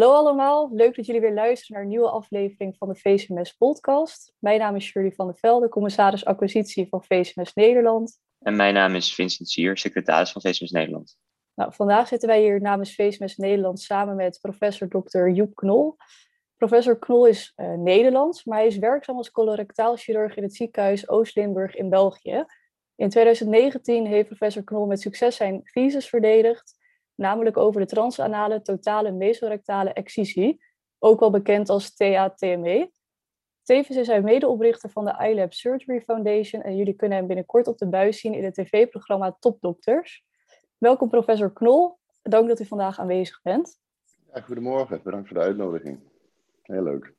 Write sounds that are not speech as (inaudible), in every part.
Hallo allemaal, leuk dat jullie weer luisteren naar een nieuwe aflevering van de VCMS podcast. Mijn naam is Shirley van der Velde, commissaris acquisitie van VCMS Nederland. En mijn naam is Vincent Sier, secretaris van VCMS Nederland. Nou, vandaag zitten wij hier namens VCMS Nederland samen met professor Dr. Joep Knol. Professor Knol is uh, Nederlands, maar hij is werkzaam als colorectaal chirurg in het ziekenhuis Oost-Limburg in België. In 2019 heeft professor Knol met succes zijn thesis verdedigd namelijk over de transanale totale mesorectale excisie, ook wel bekend als TATME. Tevens is hij medeoprichter van de iLab Surgery Foundation en jullie kunnen hem binnenkort op de buis zien in het tv-programma Topdokters. Welkom professor Knol, dank dat u vandaag aanwezig bent. Ja, goedemorgen, bedankt voor de uitnodiging. Heel leuk.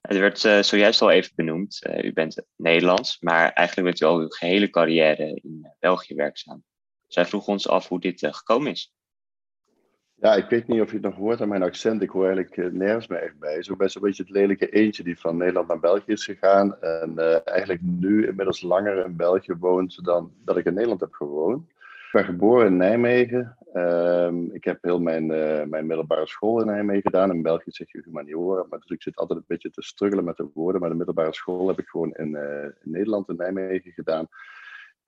Het werd uh, zojuist al even benoemd. Uh, u bent Nederlands, maar eigenlijk bent u al uw gehele carrière in uh, België werkzaam. Zij vroeg ons af hoe dit uh, gekomen is. Ja, ik weet niet of je het nog hoort aan mijn accent. Ik hoor eigenlijk uh, nergens meer echt bij. Zo best een beetje het lelijke eentje die van Nederland naar België is gegaan. En uh, eigenlijk nu inmiddels langer in België woont dan dat ik in Nederland heb gewoond. Ik ben geboren in Nijmegen. Ehm, ik heb heel mijn, mijn middelbare school in Nijmegen gedaan. In België zeg je humaniora. Maar dus ik zit altijd een beetje te struggelen met de woorden. Maar de middelbare school heb ik gewoon in, in Nederland, in Nijmegen gedaan.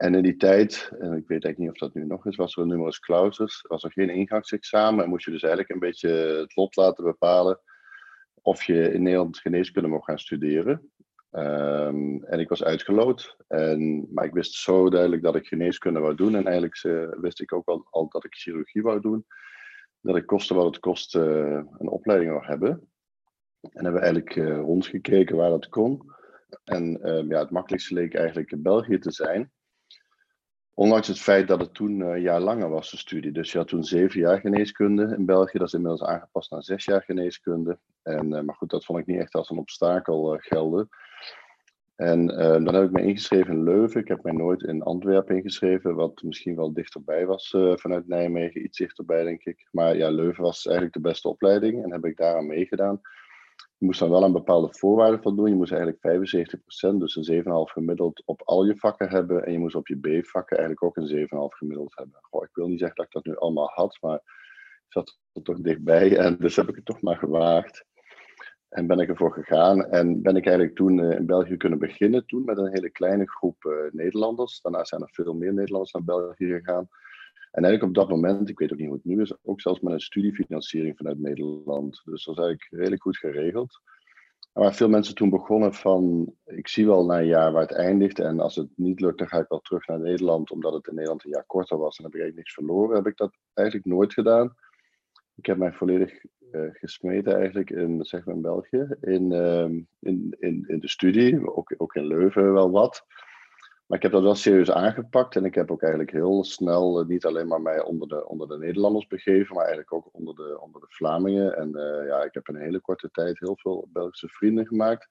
En in die tijd, en ik weet eigenlijk niet of dat nu nog is, was er een numerus clausus. was er geen ingangsexamen en moest je dus eigenlijk een beetje het lot laten bepalen of je in Nederland geneeskunde mocht gaan studeren. Um, en ik was uitgeloot, en, maar ik wist zo duidelijk dat ik geneeskunde wou doen. En eigenlijk uh, wist ik ook al, dat ik chirurgie wou doen. Dat ik koste wat het kost uh, een opleiding wou hebben. En hebben we eigenlijk uh, rondgekeken waar dat kon. En ja, het makkelijkste leek eigenlijk België te zijn. Ondanks het feit dat het toen een jaar langer was, de studie. Dus je had toen zeven jaar geneeskunde in België. Dat is inmiddels aangepast naar zes jaar geneeskunde. En, uh, maar goed, dat vond ik niet echt als een obstakel uh, gelden. En dan heb ik me ingeschreven in Leuven. Ik heb mij nooit in Antwerpen ingeschreven, wat misschien wel dichterbij was vanuit Nijmegen. Iets dichterbij, denk ik. Maar ja, Leuven was eigenlijk de beste opleiding en heb ik daaraan meegedaan. Je moest dan wel aan bepaalde voorwaarden voldoen. Je moest eigenlijk 75%, dus een 7,5 gemiddeld op al je vakken hebben. En je moest op je B-vakken eigenlijk ook een 7,5 gemiddeld hebben. Goh, ik wil niet zeggen dat ik dat nu allemaal had, maar ik zat er toch dichtbij. (laughs) En dus heb ik het toch maar gewaagd. En ben ik ervoor gegaan. En ben ik eigenlijk toen in België kunnen beginnen. Toen met een hele kleine groep uh, Nederlanders. Daarna zijn er veel meer Nederlanders naar België gegaan. En eigenlijk op dat moment, ik weet ook niet hoe het nu is, ook zelfs met een studiefinanciering vanuit Nederland. Dus dat is eigenlijk redelijk goed geregeld. En waar veel mensen toen begonnen van, ik zie wel na een jaar waar het eindigt en als het niet lukt, dan ga ik wel terug naar Nederland, omdat het in Nederland een jaar korter was en heb ik eigenlijk niks verloren, heb ik dat eigenlijk nooit gedaan. Ik heb mij volledig uh, gesmeten eigenlijk in, zeg maar België, in, uh, in, in, in de studie, ook, ook in Leuven wel wat. Maar ik heb dat wel serieus aangepakt en ik heb ook eigenlijk heel snel eh, niet alleen maar mij onder de, onder de Nederlanders begeven, maar eigenlijk ook onder de, onder de Vlamingen. En uh, ja, ik heb in een hele korte tijd heel veel Belgische vrienden gemaakt.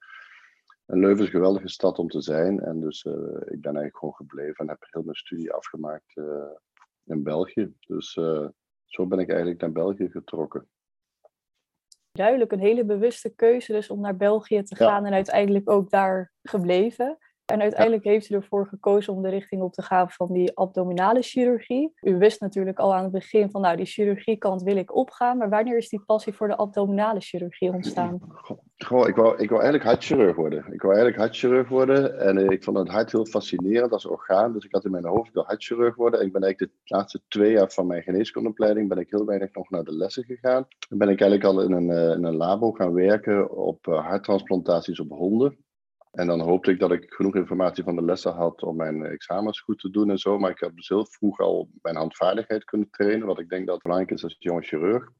En Leuven is een geweldige stad om te zijn. En dus uh, ik ben eigenlijk gewoon gebleven en heb heel mijn studie afgemaakt in België. Dus zo ben ik eigenlijk naar België getrokken. Duidelijk een hele bewuste keuze dus om naar België te gaan ja. en uiteindelijk ook daar gebleven. En uiteindelijk ja. heeft u ervoor gekozen om de richting op te gaan van die abdominale chirurgie. U wist natuurlijk al aan het begin van, nou, die chirurgiekant wil ik opgaan. Maar wanneer is die passie voor de abdominale chirurgie ontstaan? Goh, ik wou, ik wou eigenlijk hartchirurg worden. Ik wou eigenlijk hartchirurg worden. En ik vond het hart heel fascinerend als orgaan. Dus ik had in mijn hoofd, ik wil hartchirurg worden. En ik ben eigenlijk de laatste twee jaar van mijn geneeskundeopleiding ben ik heel weinig nog naar de lessen gegaan. Dan ben ik eigenlijk al in een, eh, in een labo gaan werken op eh, harttransplantaties op honden. En dan hoopte ik dat ik genoeg informatie van de lessen had om mijn examens goed te doen en zo. Maar ik heb dus heel vroeg al mijn handvaardigheid kunnen trainen, wat ik denk dat belangrijk is als jonge chirurg.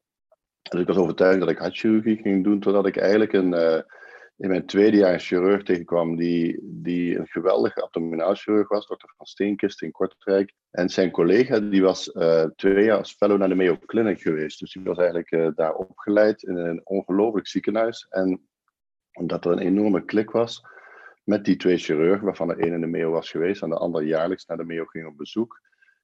Dus ik was overtuigd dat ik hartchirurgie ging doen, totdat ik eigenlijk een, uh, in mijn tweede jaar een chirurg tegenkwam die, die een geweldige abdominaalchirurg was, dokter Van Steenkist in Kortrijk. En zijn collega die was uh, twee jaar als fellow naar de Mayo Clinic geweest. Dus die was eigenlijk uh, daar opgeleid in een ongelooflijk ziekenhuis. En omdat er een enorme klik was, met die twee chirurgen, waarvan de ene in de Mayo was geweest en de andere jaarlijks naar de Mayo ging op bezoek.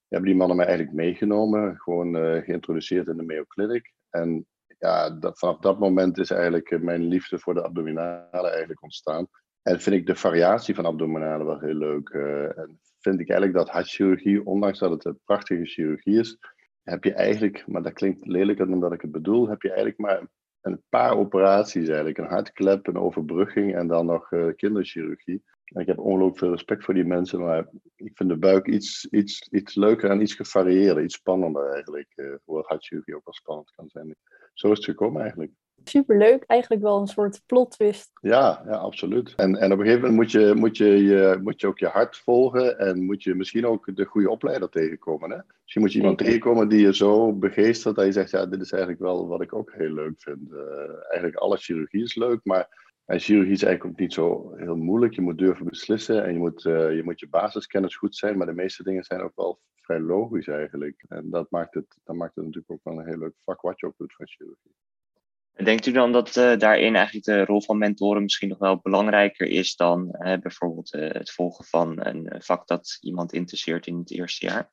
Hebben die mannen mij eigenlijk meegenomen, gewoon uh, geïntroduceerd in de Mayo Clinic. En ja, vanaf dat moment is eigenlijk uh, mijn liefde voor de abdominale eigenlijk ontstaan. En vind ik de variatie van abdominale wel heel leuk. Uh, en vind ik eigenlijk dat hartchirurgie, ondanks dat het een prachtige chirurgie is, heb je eigenlijk, maar dat klinkt lelijker dan dat ik het bedoel, heb je eigenlijk maar paar operaties eigenlijk. Een hartklep, een overbrugging en dan nog uh, kinderchirurgie. Ik heb ongelooflijk veel respect voor die mensen, maar ik vind de buik iets, iets, iets leuker en iets gevarieerder, iets spannender eigenlijk. Uh, hoewel hartchirurgie ook wel spannend kan zijn. Zo is het gekomen eigenlijk superleuk. Eigenlijk wel een soort plot twist. Ja, ja absoluut. En, en op een gegeven moment moet je, moet, je, je, moet je ook je hart volgen en moet je misschien ook de goede opleider tegenkomen. Hè? Misschien moet je iemand tegenkomen die je zo begeestert dat je zegt, ja, dit is eigenlijk wel wat ik ook heel leuk vind. Uh, eigenlijk alle chirurgie is leuk, maar en chirurgie is eigenlijk ook niet zo heel moeilijk. Je moet durven beslissen en je moet, uh, je, moet je basiskennis goed zijn, maar de meeste dingen zijn ook wel vrij logisch eigenlijk. En dat maakt het, dat maakt het natuurlijk ook wel een heel leuk vak wat je ook doet van chirurgie. Denkt u dan dat uh, daarin eigenlijk de rol van mentoren misschien nog wel belangrijker is dan uh, bijvoorbeeld uh, het volgen van een vak dat iemand interesseert in het eerste jaar?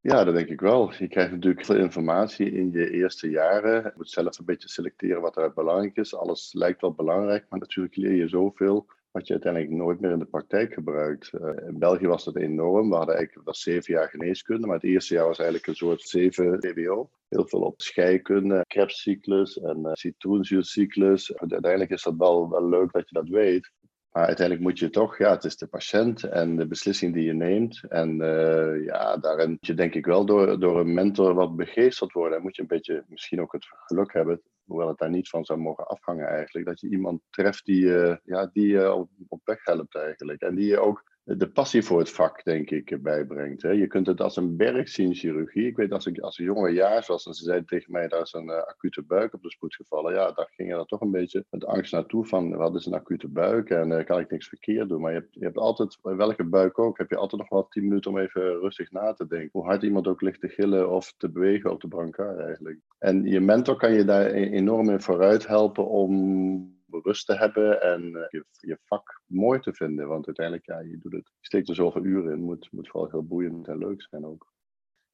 Ja, dat denk ik wel. Je krijgt natuurlijk veel informatie in je eerste jaren. Je moet zelf een beetje selecteren wat er belangrijk is. Alles lijkt wel belangrijk, maar natuurlijk leer je zoveel wat je uiteindelijk nooit meer in de praktijk gebruikt. Uh, in België was dat enorm. We hadden eigenlijk was zeven jaar geneeskunde, maar het eerste jaar was eigenlijk een soort zeven VWO. Heel veel op scheikunde, Krebscyclus en uh, citroenzuurcyclus. Uiteindelijk is dat wel, wel leuk dat je dat weet. Maar uiteindelijk moet je toch, ja, het is de patiënt en de beslissing die je neemt. En uh, ja, daarin moet je denk ik wel door, door een mentor wat begeesterd worden. En moet je een beetje misschien ook het geluk hebben hoewel het daar niet van zou mogen afhangen eigenlijk, dat je iemand treft die, uh, ja, die je op, op weg helpt eigenlijk. En die je ook de passie voor het vak, denk ik, bijbrengt. Hè. Je kunt het als een berg zien, chirurgie. Ik weet, als ik als een jonge jaar was en ze zeiden tegen mij, daar is een uh, acute buik op de spoed gevallen. Ja, daar ging dan toch een beetje met angst naartoe van, wat is een acute buik en uh, kan ik niks verkeerd doen. Maar je hebt, je hebt altijd, welke buik ook, heb je altijd nog wel tien minuten om even rustig na te denken. Hoe hard iemand ook ligt te gillen of te bewegen op de brancard eigenlijk. En je mentor kan je daar e-, enorm in vooruit helpen om rust te hebben en uh, je, je, vak mooi te vinden. Want uiteindelijk, ja, je, doet het, je steekt er zoveel uren in. moet, moet vooral heel boeiend en leuk zijn ook.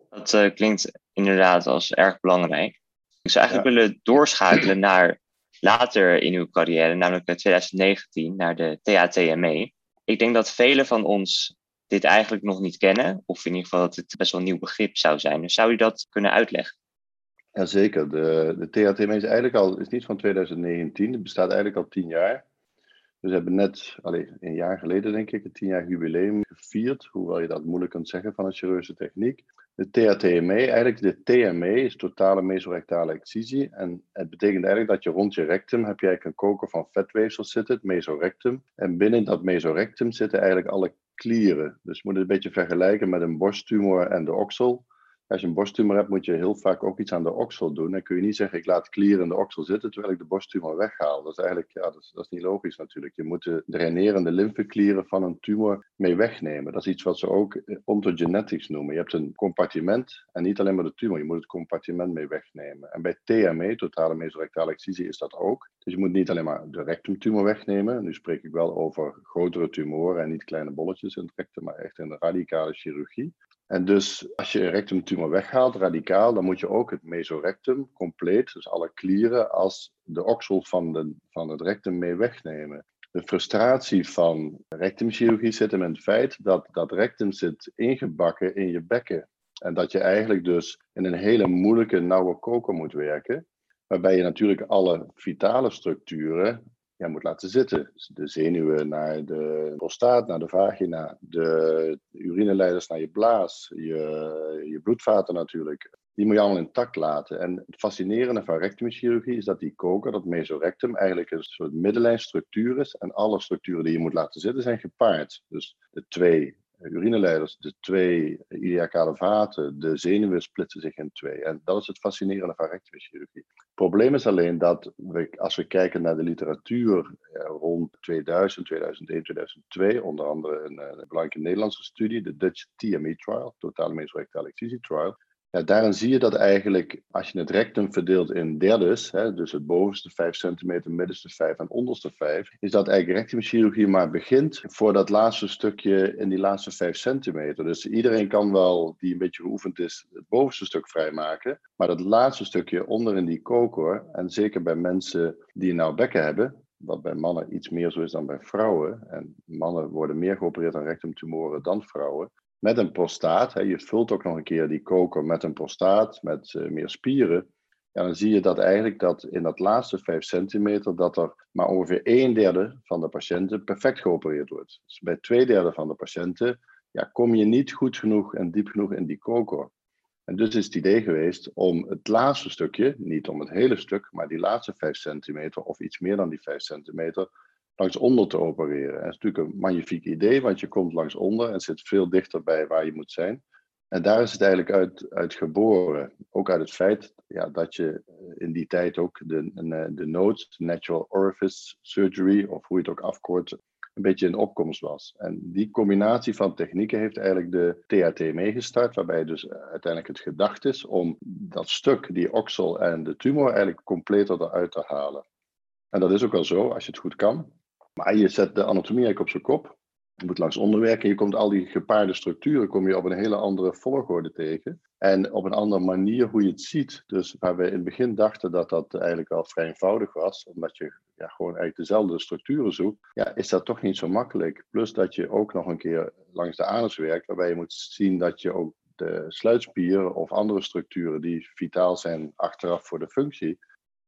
Dat uh, klinkt inderdaad als erg belangrijk. Ik zou eigenlijk ja. willen doorschakelen naar later in uw carrière, namelijk naar 2019, naar de THTME. Ik denk dat velen van ons dit eigenlijk nog niet kennen, of in ieder geval dat het best wel een nieuw begrip zou zijn. Dus zou u dat kunnen uitleggen? Jazeker, de, de THTM is eigenlijk al, is niet van 2019, het bestaat eigenlijk al tien jaar. Dus we hebben net, allez, een jaar geleden denk ik, het tien jaar jubileum gevierd, hoewel je dat moeilijk kunt zeggen van een chirurgische techniek. De THTME, eigenlijk de TME is totale mesorectale excisie. En het betekent eigenlijk dat je rond je rectum heb je een koker van vetweefsels zitten, het mesorectum. En binnen dat mesorectum zitten eigenlijk alle klieren. Dus je moet het een beetje vergelijken met een borsttumor en de oksel. Als je een borsttumor hebt, moet je heel vaak ook iets aan de oksel doen. Dan kun je niet zeggen, ik laat klieren in de oksel zitten terwijl ik de borsttumor weghaal. Dat is eigenlijk, ja, dat is, niet logisch natuurlijk. Je moet de drainerende lymfeklieren van een tumor mee wegnemen. Dat is iets wat ze ook eh, ontogenetics noemen. Je hebt een compartiment en niet alleen maar de tumor. Je moet het compartiment mee wegnemen. En bij TME, totale mesorectale excisie, is dat ook. Dus je moet niet alleen maar de rectumtumor wegnemen. Nu spreek ik wel over grotere tumoren en niet kleine bolletjes in het rectum, maar echt de radicale chirurgie. En dus als je een rectumtumor weghaalt, radicaal, dan moet je ook het mesorectum compleet, dus alle klieren, als de oksel van, de, van het rectum mee wegnemen. De frustratie van rectumchirurgie zit in het feit dat dat rectum zit ingebakken in je bekken. En dat je eigenlijk dus in een hele moeilijke, nauwe koker moet werken. Waarbij je natuurlijk alle vitale structuren ja, moet laten zitten. Dus de zenuwen naar de prostaat, naar de vagina, de urineleiders naar je blaas, je, je bloedvaten natuurlijk. Die moet je allemaal intact laten. En het fascinerende van rectumchirurgie is dat die koker, dat mesorectum, eigenlijk een soort middenlijnstructuur is. En alle structuren die je moet laten zitten zijn gepaard. Dus de twee urineleiders, de twee iliacale vaten, de zenuwen splitsen zich in twee. En dat is het fascinerende van rectumchirurgie. Het probleem is alleen dat we, als we kijken naar de literatuur rond 2000, 2001, 2002, onder andere een, een belangrijke Nederlandse studie, de Dutch TME trial, totale mesorectale excisie trial, ja, daarin zie je dat eigenlijk als je het rectum verdeelt in derdes, hè, dus het bovenste 5 centimeter, middenste 5 en onderste 5, is dat eigenlijk rectumchirurgie maar begint voor dat laatste stukje in die laatste 5 centimeter. Dus iedereen kan wel, die een beetje geoefend is, het bovenste stuk vrijmaken, maar dat laatste stukje onder in die koker, en zeker bij mensen die nou bekken hebben, wat bij mannen iets meer zo is dan bij vrouwen. En mannen worden meer geopereerd aan rectumtumoren dan vrouwen met een prostaat, hè, je vult ook nog een keer die koker met een prostaat, met uh, meer spieren, ja, dan zie je dat eigenlijk dat in dat laatste 5 centimeter, dat er maar ongeveer een derde van de patiënten perfect geopereerd wordt. Dus bij twee derde van de patiënten ja, kom je niet goed genoeg en diep genoeg in die koker. En dus is het idee geweest om het laatste stukje, niet om het hele stuk, maar die laatste 5 centimeter of iets meer dan die 5 centimeter, langs onder te opereren. En dat is natuurlijk een magnifiek idee, want je komt langs onder en zit veel dichter bij waar je moet zijn. En daar is het eigenlijk uit, uit geboren. Ook uit het feit ja, dat je in die tijd ook de, de NOTS, Natural Orifice Surgery, of hoe je het ook afkort, een beetje in opkomst was. En die combinatie van technieken heeft eigenlijk de THT meegestart, waarbij dus uiteindelijk het gedacht is om dat stuk, die oksel en de tumor, eigenlijk completer eruit te halen. En dat is ook wel zo, als je het goed kan. Maar je zet de anatomie eigenlijk op zijn kop. Je moet langs onderwerken en je komt al die gepaarde structuren kom je op een hele andere volgorde tegen. En op een andere manier hoe je het ziet. Dus waar we in het begin dachten dat dat eigenlijk al vrij eenvoudig was, omdat je ja, gewoon eigenlijk dezelfde structuren zoekt, ja, is dat toch niet zo makkelijk. Plus dat je ook nog een keer langs de anus werkt, waarbij je moet zien dat je ook de sluitspieren of andere structuren die vitaal zijn achteraf voor de functie,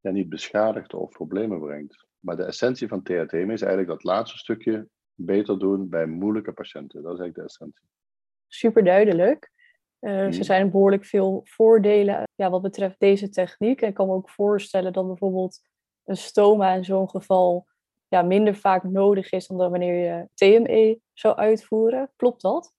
niet beschadigt of problemen brengt. Maar de essentie van THTM is eigenlijk dat laatste stukje beter doen bij moeilijke patiënten. Dat is eigenlijk de essentie. Super duidelijk. Uh, Er zijn behoorlijk veel voordelen ja, wat betreft deze techniek. En ik kan me ook voorstellen dat bijvoorbeeld een stoma in zo'n geval ja, minder vaak nodig is dan wanneer je TME zou uitvoeren. Klopt dat?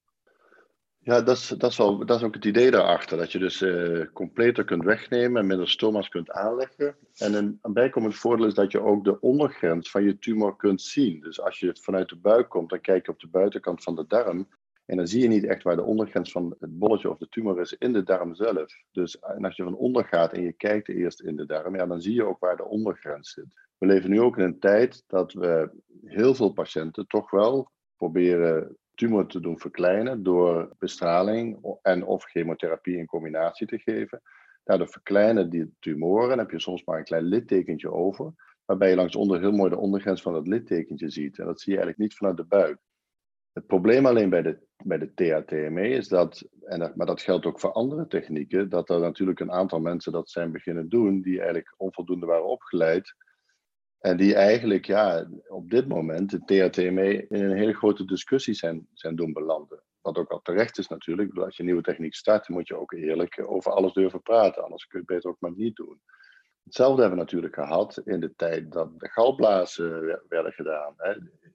Ja, dat is, dat, is wel, dat is ook het idee daarachter. Dat je dus uh, completer kunt wegnemen en minder stoma's kunt aanleggen. En een, een bijkomend voordeel is dat je ook de ondergrens van je tumor kunt zien. Dus als je vanuit de buik komt, dan kijk je op de buitenkant van de darm. En dan zie je niet echt waar de ondergrens van het bolletje of de tumor is in de darm zelf. Dus en als je van onder gaat en je kijkt eerst in de darm, ja, dan zie je ook waar de ondergrens zit. We leven nu ook in een tijd dat we heel veel patiënten toch wel proberen tumor te doen verkleinen door bestraling en of chemotherapie in combinatie te geven. Daardoor verkleinen die tumoren en heb je soms maar een klein littekentje over, waarbij je langs onder heel mooi de ondergrens van dat littekentje ziet. En dat zie je eigenlijk niet vanuit de buik. Het probleem alleen bij de, bij de THTME is dat, en dat, maar dat geldt ook voor andere technieken, dat er natuurlijk een aantal mensen dat zijn beginnen doen die eigenlijk onvoldoende waren opgeleid en die eigenlijk ja, op dit moment de THTME in een hele grote discussie zijn, zijn doen belanden. Wat ook al terecht is natuurlijk. Als je nieuwe techniek start, moet je ook eerlijk over alles durven praten. Anders kun je het beter ook maar niet doen. Hetzelfde hebben we natuurlijk gehad in de tijd dat de galblazen werden gedaan.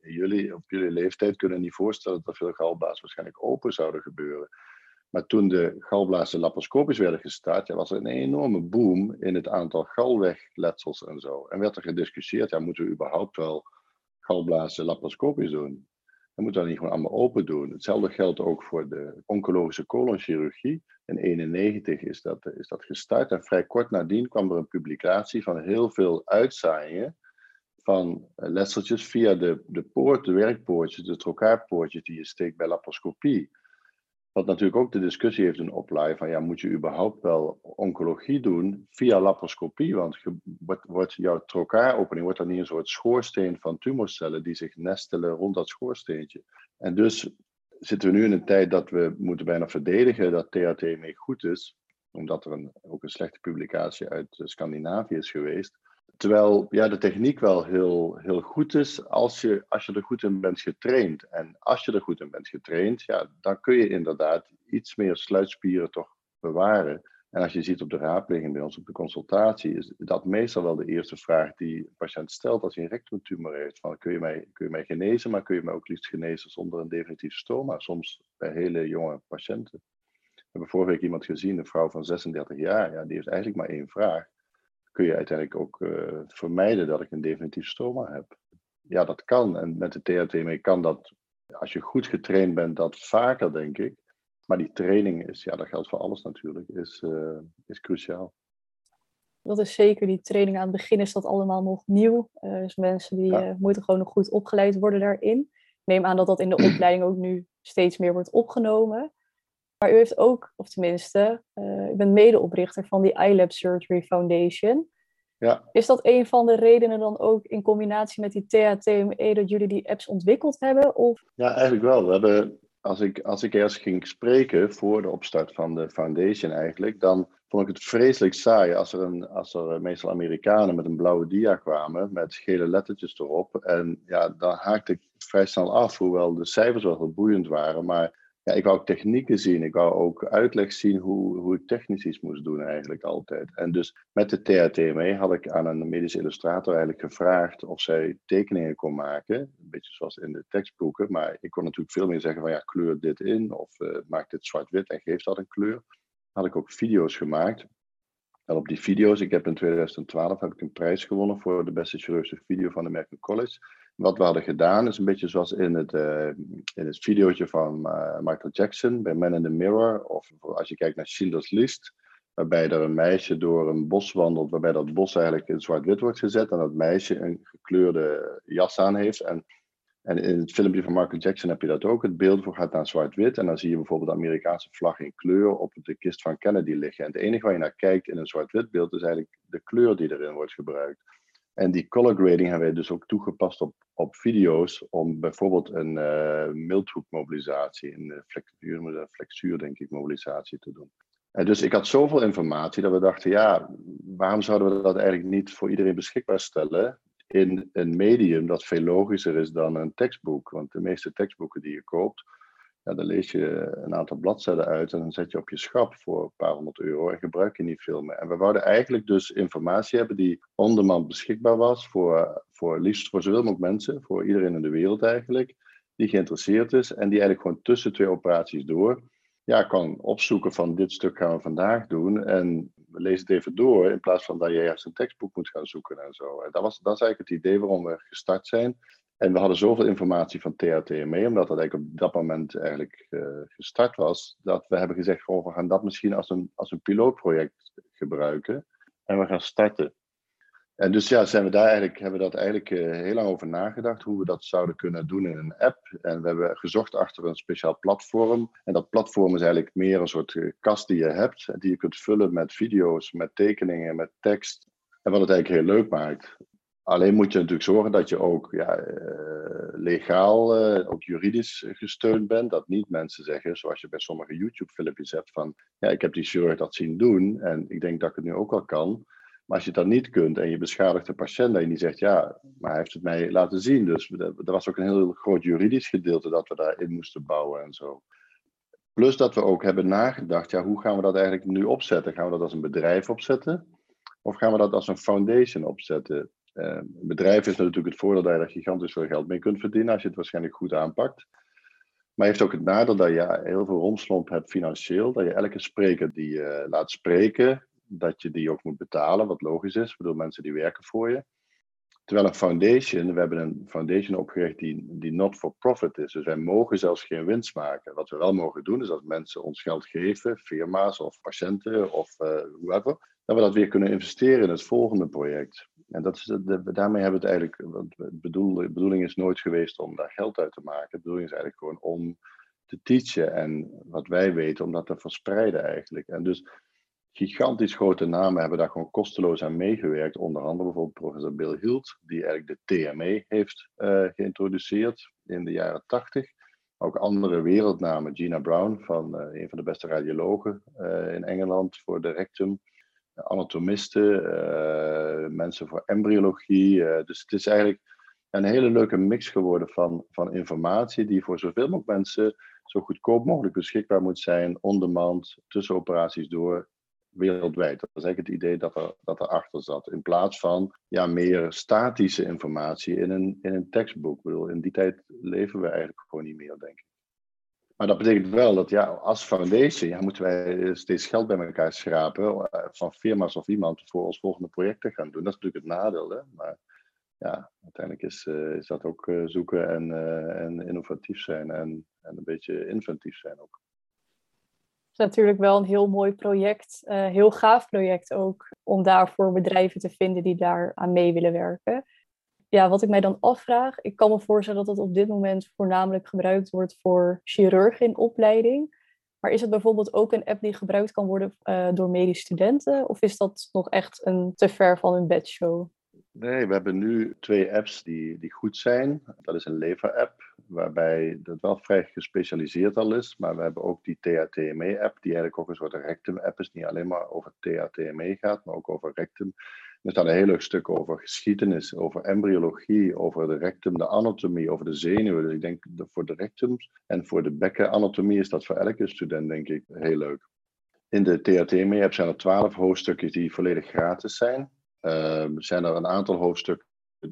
Jullie, op jullie leeftijd kunnen niet voorstellen dat veel galblazen waarschijnlijk open zouden gebeuren. Maar toen de galblazen laparoscopisch werden gestart, ja, was er een enorme boom in het aantal galwegletsels en zo. En werd er gediscussieerd, ja, moeten we überhaupt wel galblazen laparoscopisch doen? We moeten dat niet gewoon allemaal open doen. Hetzelfde geldt ook voor de oncologische colonchirurgie. In 1991 is dat, is dat gestart en vrij kort nadien kwam er een publicatie van heel veel uitzaaiingen van letseltjes via de, de poort, de werkpoortjes, de trokaarpoortjes die je steekt bij laparoscopie. Wat natuurlijk ook de discussie heeft een oplaaien van ja, moet je überhaupt wel oncologie doen via laparoscopie? Want wordt, wordt jouw trokaaropening wordt dan niet een soort schoorsteen van tumorcellen die zich nestelen rond dat schoorsteentje. En dus zitten we nu in een tijd dat we moeten bijna verdedigen dat THT mee goed is, omdat er een, ook een slechte publicatie uit Scandinavië is geweest. Terwijl ja, de techniek wel heel, heel goed is als je, als je er goed in bent getraind. En als je er goed in bent getraind, ja, dan kun je inderdaad iets meer sluitspieren toch bewaren. En als je ziet op de raadpleging bij ons op de consultatie, is dat meestal wel de eerste vraag die een patiënt stelt als hij een rectumtumor heeft. Van, kun, je mij, kun je mij genezen, maar kun je mij ook liefst genezen zonder een definitief stoma? Soms bij hele jonge patiënten. We hebben vorige week iemand gezien, een vrouw van 36 jaar, ja, die heeft eigenlijk maar één vraag kun je uiteindelijk ook uh, vermijden dat ik een definitief stoma heb. Ja, dat kan. En met de THTME kan dat, als je goed getraind bent, dat vaker, denk ik. Maar die training is, ja, dat geldt voor alles natuurlijk, is, uh, is cruciaal. Dat is zeker, die training aan het begin is dat allemaal nog nieuw. Uh, dus mensen die ja. moeten gewoon nog goed opgeleid worden daarin. Ik neem aan dat dat in de opleiding ook nu steeds meer wordt opgenomen. Maar u heeft ook, of tenminste, uh, u bent medeoprichter van die iLab Surgery Foundation. Ja. Is dat een van de redenen dan ook in combinatie met die THTME dat jullie die apps ontwikkeld hebben? Of? Ja, eigenlijk wel. We hebben als ik, als ik eerst ging spreken voor de opstart van de foundation eigenlijk, dan vond ik het vreselijk saai als er, een, als er meestal Amerikanen met een blauwe dia kwamen met gele lettertjes erop. En ja, dan haakte ik vrij snel af, hoewel de cijfers wel heel boeiend waren. Maar ja, ik wou ook technieken zien. Ik wou ook uitleg zien hoe, hoe ik technisch iets moest doen eigenlijk altijd. En dus met de THTME had ik aan een medische illustrator eigenlijk gevraagd of zij tekeningen kon maken. Een beetje zoals in de tekstboeken. Maar ik kon natuurlijk veel meer zeggen van ja, kleur dit in. Of uh, maak dit zwart-wit en geef dat een kleur. Had ik ook video's gemaakt. En op die video's, ik heb in 2012 heb ik een prijs gewonnen voor de beste chirurgische video van de American College. Wat we hadden gedaan is een beetje zoals in het, uh, in het videootje van uh, Michael Jackson bij Man in the Mirror. Of als je kijkt naar Schindler's List. Waarbij er een meisje door een bos wandelt. Waarbij dat bos eigenlijk in zwart-wit wordt gezet. En dat meisje een gekleurde jas aan heeft. En, en in het filmpje van Michael Jackson heb je dat ook. Het beeld gaat naar zwart-wit. En dan zie je bijvoorbeeld de Amerikaanse vlag in kleur op de kist van Kennedy liggen. En het enige waar je naar kijkt in een zwart-wit beeld is eigenlijk de kleur die erin wordt gebruikt. En die color grading hebben wij dus ook toegepast op, op video's om bijvoorbeeld een uh, milthoekmobilisatie, een flexuur, flexuur denk ik, mobilisatie te doen. En dus ik had zoveel informatie dat we dachten, ja, waarom zouden we dat eigenlijk niet voor iedereen beschikbaar stellen in een medium dat veel logischer is dan een tekstboek? Want de meeste tekstboeken die je koopt, ja, dan lees je een aantal bladzijden uit en dan zet je op je schap voor een paar honderd euro en gebruik je niet veel meer. En we wouden eigenlijk dus informatie hebben die on demand beschikbaar was voor, voor liefst voor zoveel mogelijk mensen, voor iedereen in de wereld eigenlijk, die geïnteresseerd is en die eigenlijk gewoon tussen twee operaties door ja, kan opzoeken van dit stuk gaan we vandaag doen en we lezen het even door in plaats van dat je eerst een tekstboek moet gaan zoeken en zo. En dat, was, dat is eigenlijk het idee waarom we gestart zijn. En we hadden zoveel informatie van THTME, omdat dat eigenlijk op dat moment eigenlijk uh, gestart was, dat we hebben gezegd, oh, we gaan dat misschien als een, als een pilootproject gebruiken. En we gaan starten. En dus ja, zijn we daar eigenlijk, hebben we dat eigenlijk uh, heel lang over nagedacht, hoe we dat zouden kunnen doen in een app. En we hebben gezocht achter een speciaal platform. En dat platform is eigenlijk meer een soort eh, kast die je hebt, die je kunt vullen met video's, met tekeningen, met tekst. En wat het eigenlijk heel leuk maakt. Alleen moet je natuurlijk zorgen dat je ook ja, uh, legaal, uh, ook juridisch gesteund bent. Dat niet mensen zeggen, zoals je bij sommige YouTube-filmpjes hebt, van ja, ik heb die chirurg dat zien doen en ik denk dat ik het nu ook wel kan. Maar als je dat niet kunt en je beschadigt de patiënt en die zegt ja, maar hij heeft het mij laten zien. Dus er was ook een heel groot juridisch gedeelte dat we daarin moesten bouwen en zo. Plus dat we ook hebben nagedacht, ja, hoe gaan we dat eigenlijk nu opzetten? Gaan we dat als een bedrijf opzetten? Of gaan we dat als een foundation opzetten? Uh, een bedrijf is natuurlijk het voordeel dat je er gigantisch veel geld mee kunt verdienen als je het waarschijnlijk goed aanpakt. Maar heeft ook het nadeel dat je heel veel romslomp hebt financieel. Dat je elke spreker die je laat spreken, dat je die ook moet betalen, wat logisch is. Ik bedoel, mensen die werken voor je. Terwijl een foundation, we hebben een foundation opgericht die, die not for profit is. Dus wij mogen zelfs geen winst maken. Wat we wel mogen doen, is als mensen ons geld geven, firma's of patiënten of uh, whoever, dat we dat weer kunnen investeren in het volgende project. En dat is de, daarmee hebben we het eigenlijk, want de, bedoel, de bedoeling is nooit geweest om daar geld uit te maken. De bedoeling is eigenlijk gewoon om te teachen en wat wij weten, om dat te verspreiden eigenlijk. En dus gigantisch grote namen hebben daar gewoon kosteloos aan meegewerkt. Onder andere bijvoorbeeld professor Bill Hield, die eigenlijk de TME heeft uh, geïntroduceerd in de jaren 80. Ook andere wereldnamen, Gina Brown, van uh, een van de beste radiologen uh, in Engeland voor de rectum. Anatomisten, mensen voor embryologie. dus het is eigenlijk een hele leuke mix geworden van, van informatie die voor zoveel mogelijk mensen zo goedkoop mogelijk beschikbaar moet zijn, on demand, tussen operaties door, wereldwijd. Dat is eigenlijk het idee dat er, dat erachter zat. In plaats van ja, meer statische informatie in een, in een tekstboek. Ik bedoel, in die tijd leven we eigenlijk gewoon niet meer, denk ik. Maar dat betekent wel dat ja, als foundation ja, moeten wij steeds geld bij elkaar schrapen eh, van firma's of iemand voor ons volgende project te gaan doen. Dat is natuurlijk het nadeel. Hè? Maar ja, uiteindelijk is, uh, is dat ook uh, zoeken en, en innovatief zijn en, en een beetje inventief zijn ook is natuurlijk wel een heel mooi project, heel gaaf project ook, om daarvoor bedrijven te vinden die daar aan mee willen werken. Ja, wat ik mij dan afvraag, ik kan me voorstellen dat het op dit moment voornamelijk gebruikt wordt voor chirurgen in opleiding. Maar is het bijvoorbeeld ook een app die gebruikt kan worden uh, door medische studenten? Of is dat nog echt een te ver van een bedshow? Nee, we hebben nu twee apps die, die goed zijn. Dat is een lever-app, waarbij dat wel vrij gespecialiseerd al is. Maar we hebben ook die THTME-app, die eigenlijk ook een soort rectum-app is. Niet alleen maar over THTME gaat, maar ook over rectum. Er staat een heel leuk stuk over geschiedenis, over embryologie, over de rectum, de anatomie, over de zenuwen. Dus ik denk dat voor de rectums en voor de bekkenanatomie is dat voor elke student denk ik heel leuk. In de THTME-app zijn er twaalf hoofdstukken die volledig gratis zijn. Uh, zijn er een aantal hoofdstukken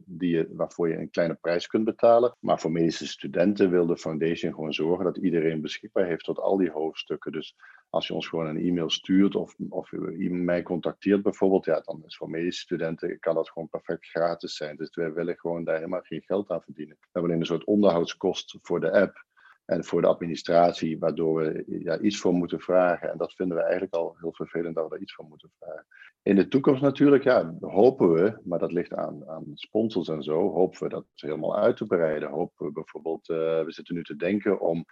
die je, waarvoor je een kleine prijs kunt betalen. Maar voor medische studenten wil de foundation gewoon zorgen dat iedereen beschikbaar heeft tot al die hoofdstukken. Dus als je ons gewoon een e-mail stuurt of, of je mij contacteert bijvoorbeeld, ja, dan is voor medische studenten kan dat gewoon perfect gratis zijn. Dus wij willen gewoon daar helemaal geen geld aan verdienen. We hebben alleen een soort onderhoudskost voor de app en voor de administratie, waardoor we ja, iets voor moeten vragen. En dat vinden we eigenlijk al heel vervelend dat we daar iets voor moeten vragen. In de toekomst natuurlijk, ja, hopen we, maar dat ligt aan, aan sponsors en zo, hopen we dat helemaal uit te breiden. Hopen we bijvoorbeeld, uh, we zitten nu te denken om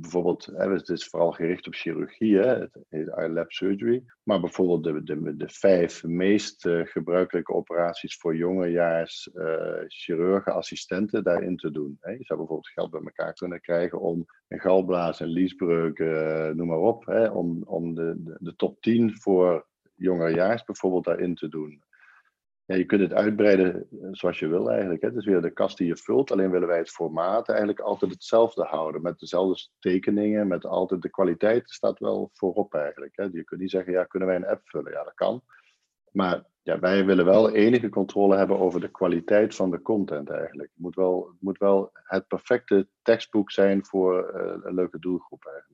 bijvoorbeeld, het is vooral gericht op chirurgie, hè, het heet iLab surgery. Maar bijvoorbeeld de, de, de vijf meest uh, gebruikelijke operaties voor jongejaars uh, chirurgen, assistenten daarin te doen. Hè. Je zou bijvoorbeeld geld bij elkaar kunnen krijgen om een galblaas, een liesbreuk, uh, noem maar op, hè, om, om de, de, de top 10 voor jongerejaars bijvoorbeeld daarin te doen. Ja, je kunt het uitbreiden eh, zoals je wil eigenlijk. Hè. Het is weer de kast die je vult. Alleen willen wij het formaat eigenlijk altijd hetzelfde houden. Met dezelfde tekeningen, met altijd de kwaliteit staat wel voorop eigenlijk. Hè. Je kunt niet zeggen, ja, kunnen wij een app vullen? Ja, dat kan. Maar ja, wij willen wel enige controle hebben over de kwaliteit van de content eigenlijk. Het moet wel het, moet wel het perfecte tekstboek zijn voor uh, een leuke doelgroep eigenlijk.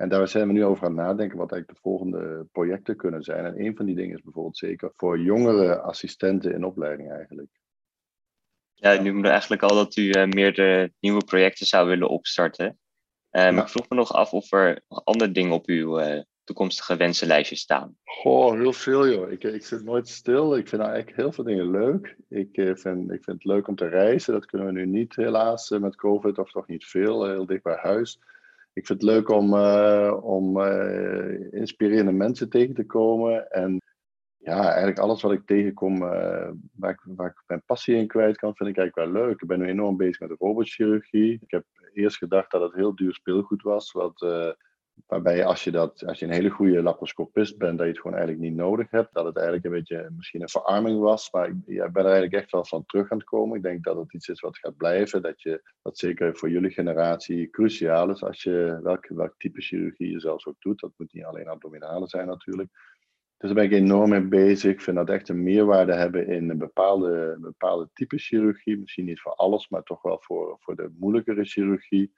En daar zijn we nu over aan het nadenken wat eigenlijk de volgende projecten kunnen zijn. En een van die dingen is bijvoorbeeld zeker voor jongere assistenten in opleiding eigenlijk. Ja, nu noemde eigenlijk al dat u uh, meerdere nieuwe projecten zou willen opstarten. Ja. Ik vroeg me nog af of er andere dingen op uw uh, toekomstige wensenlijstje staan. Goh, heel veel joh. Ik, ik zit nooit stil. Ik vind eigenlijk heel veel dingen leuk. Ik, vind, ik vind het leuk om te reizen. Dat kunnen we nu niet helaas met COVID, of toch niet veel, heel dicht bij huis ik vind het leuk om, uh, om uh, inspirerende mensen tegen te komen. En ja, eigenlijk alles wat ik tegenkom, uh, waar, ik, waar ik mijn passie in kwijt kan, vind ik eigenlijk wel leuk. Ik ben nu enorm bezig met robotchirurgie. Ik heb eerst gedacht dat het heel duur speelgoed was, wat Waarbij als je, dat, als je een hele goede laparoscopist bent, dat je het gewoon eigenlijk niet nodig hebt. Dat het eigenlijk een beetje misschien een verarming was. Maar ik ben er eigenlijk echt wel van terug aan het komen. Ik denk dat het iets is wat gaat blijven. Dat, je, dat zeker voor jullie generatie cruciaal is als je welk, welk type chirurgie je zelfs ook doet. Dat moet niet alleen abdominale zijn natuurlijk. Dus daar ben ik enorm mee bezig. Ik vind dat echt een meerwaarde hebben in een bepaalde, bepaalde type chirurgie. Misschien niet voor alles, maar toch wel voor, voor de moeilijkere chirurgie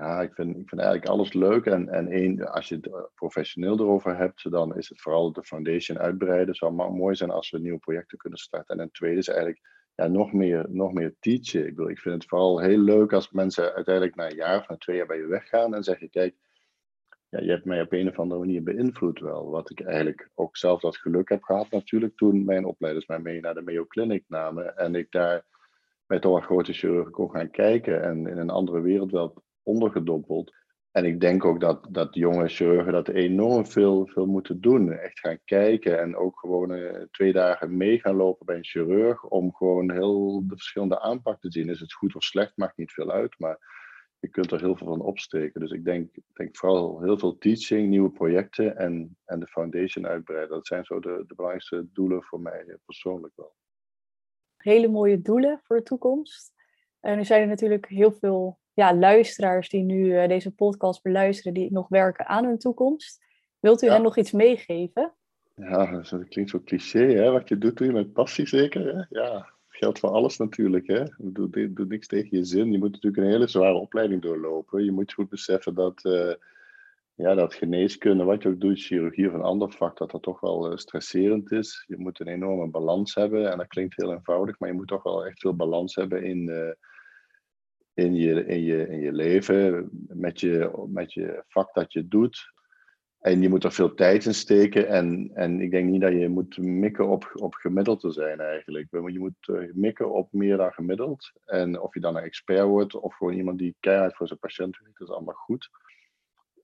ja, ik vind, ik vind eigenlijk alles leuk. En, en één, als je het eh, professioneel erover hebt, dan is het vooral de foundation uitbreiden. Zou mooi zijn als we nieuwe projecten kunnen starten. En een tweede is eigenlijk ja, nog, meer, nog meer teachen. Ik, ik vind het vooral heel leuk als mensen uiteindelijk na een jaar of na twee jaar bij je weggaan en zeggen: Kijk, ja, je hebt mij op een of andere manier beïnvloed wel. Wat ik eigenlijk ook zelf dat geluk heb gehad natuurlijk toen mijn opleiders mij mee naar de Mayo Clinic namen. En ik daar met een grote chirurgen kon gaan kijken en in een andere wereld wel ondergedompeld. En ik denk ook dat, dat jonge chirurgen dat enorm veel, veel moeten doen. Echt gaan kijken en ook gewoon uh, twee dagen mee gaan lopen bij een chirurg. Om gewoon heel de verschillende aanpak te zien. Is het goed of slecht, maakt niet veel uit. Maar je kunt er heel veel van opsteken. Dus ik denk, denk vooral heel veel teaching, nieuwe projecten en, en de foundation uitbreiden. Dat zijn zo de, de belangrijkste doelen voor mij eh, persoonlijk wel. Hele mooie doelen voor de toekomst. En nu zijn er natuurlijk heel veel ja, luisteraars die nu uh, deze podcast beluisteren, die nog werken aan hun toekomst. Wilt u hen nog iets meegeven? Ja, dat klinkt zo cliché, hè? Wat je doet, doe je met passie zeker. Hè? Ja, geldt voor alles natuurlijk. Hè? Doe, doe niks tegen je zin. Je moet natuurlijk een hele zware opleiding doorlopen. Je moet goed beseffen dat, uh, ja, dat geneeskunde, wat je ook doet, chirurgie of een ander vak, dat dat toch wel uh, stresserend is. Je moet een enorme balans hebben. En dat klinkt heel eenvoudig, maar je moet toch wel echt veel balans hebben in in je, in je, in je leven, met je, met je vak dat je doet. En je moet er veel tijd in steken. En, en ik denk niet dat je moet mikken op, op gemiddeld te zijn eigenlijk. Je moet eh, mikken op meer dan gemiddeld. En of je dan een expert wordt of gewoon iemand die keihard voor zijn patiënt werkt, dat is allemaal goed.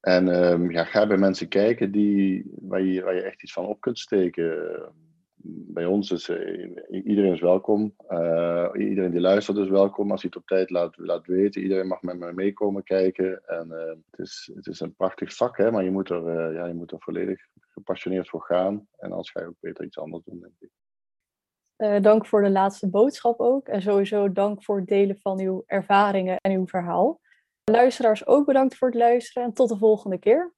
En um, ja, ga bij mensen kijken die, waar, je, waar je echt iets van op kunt steken. Bij ons is iedereen is welkom. iedereen die luistert is welkom. Als hij het op tijd laat, laat weten. Iedereen mag met me meekomen kijken. En het, is, het is een prachtig vak, hè, maar je moet, er, ja, je moet er volledig gepassioneerd voor gaan. En anders ga je ook beter iets anders doen, denk ik. Dank voor de laatste boodschap ook. En sowieso dank voor het delen van uw ervaringen en uw verhaal. Luisteraars ook bedankt voor het luisteren en tot de volgende keer.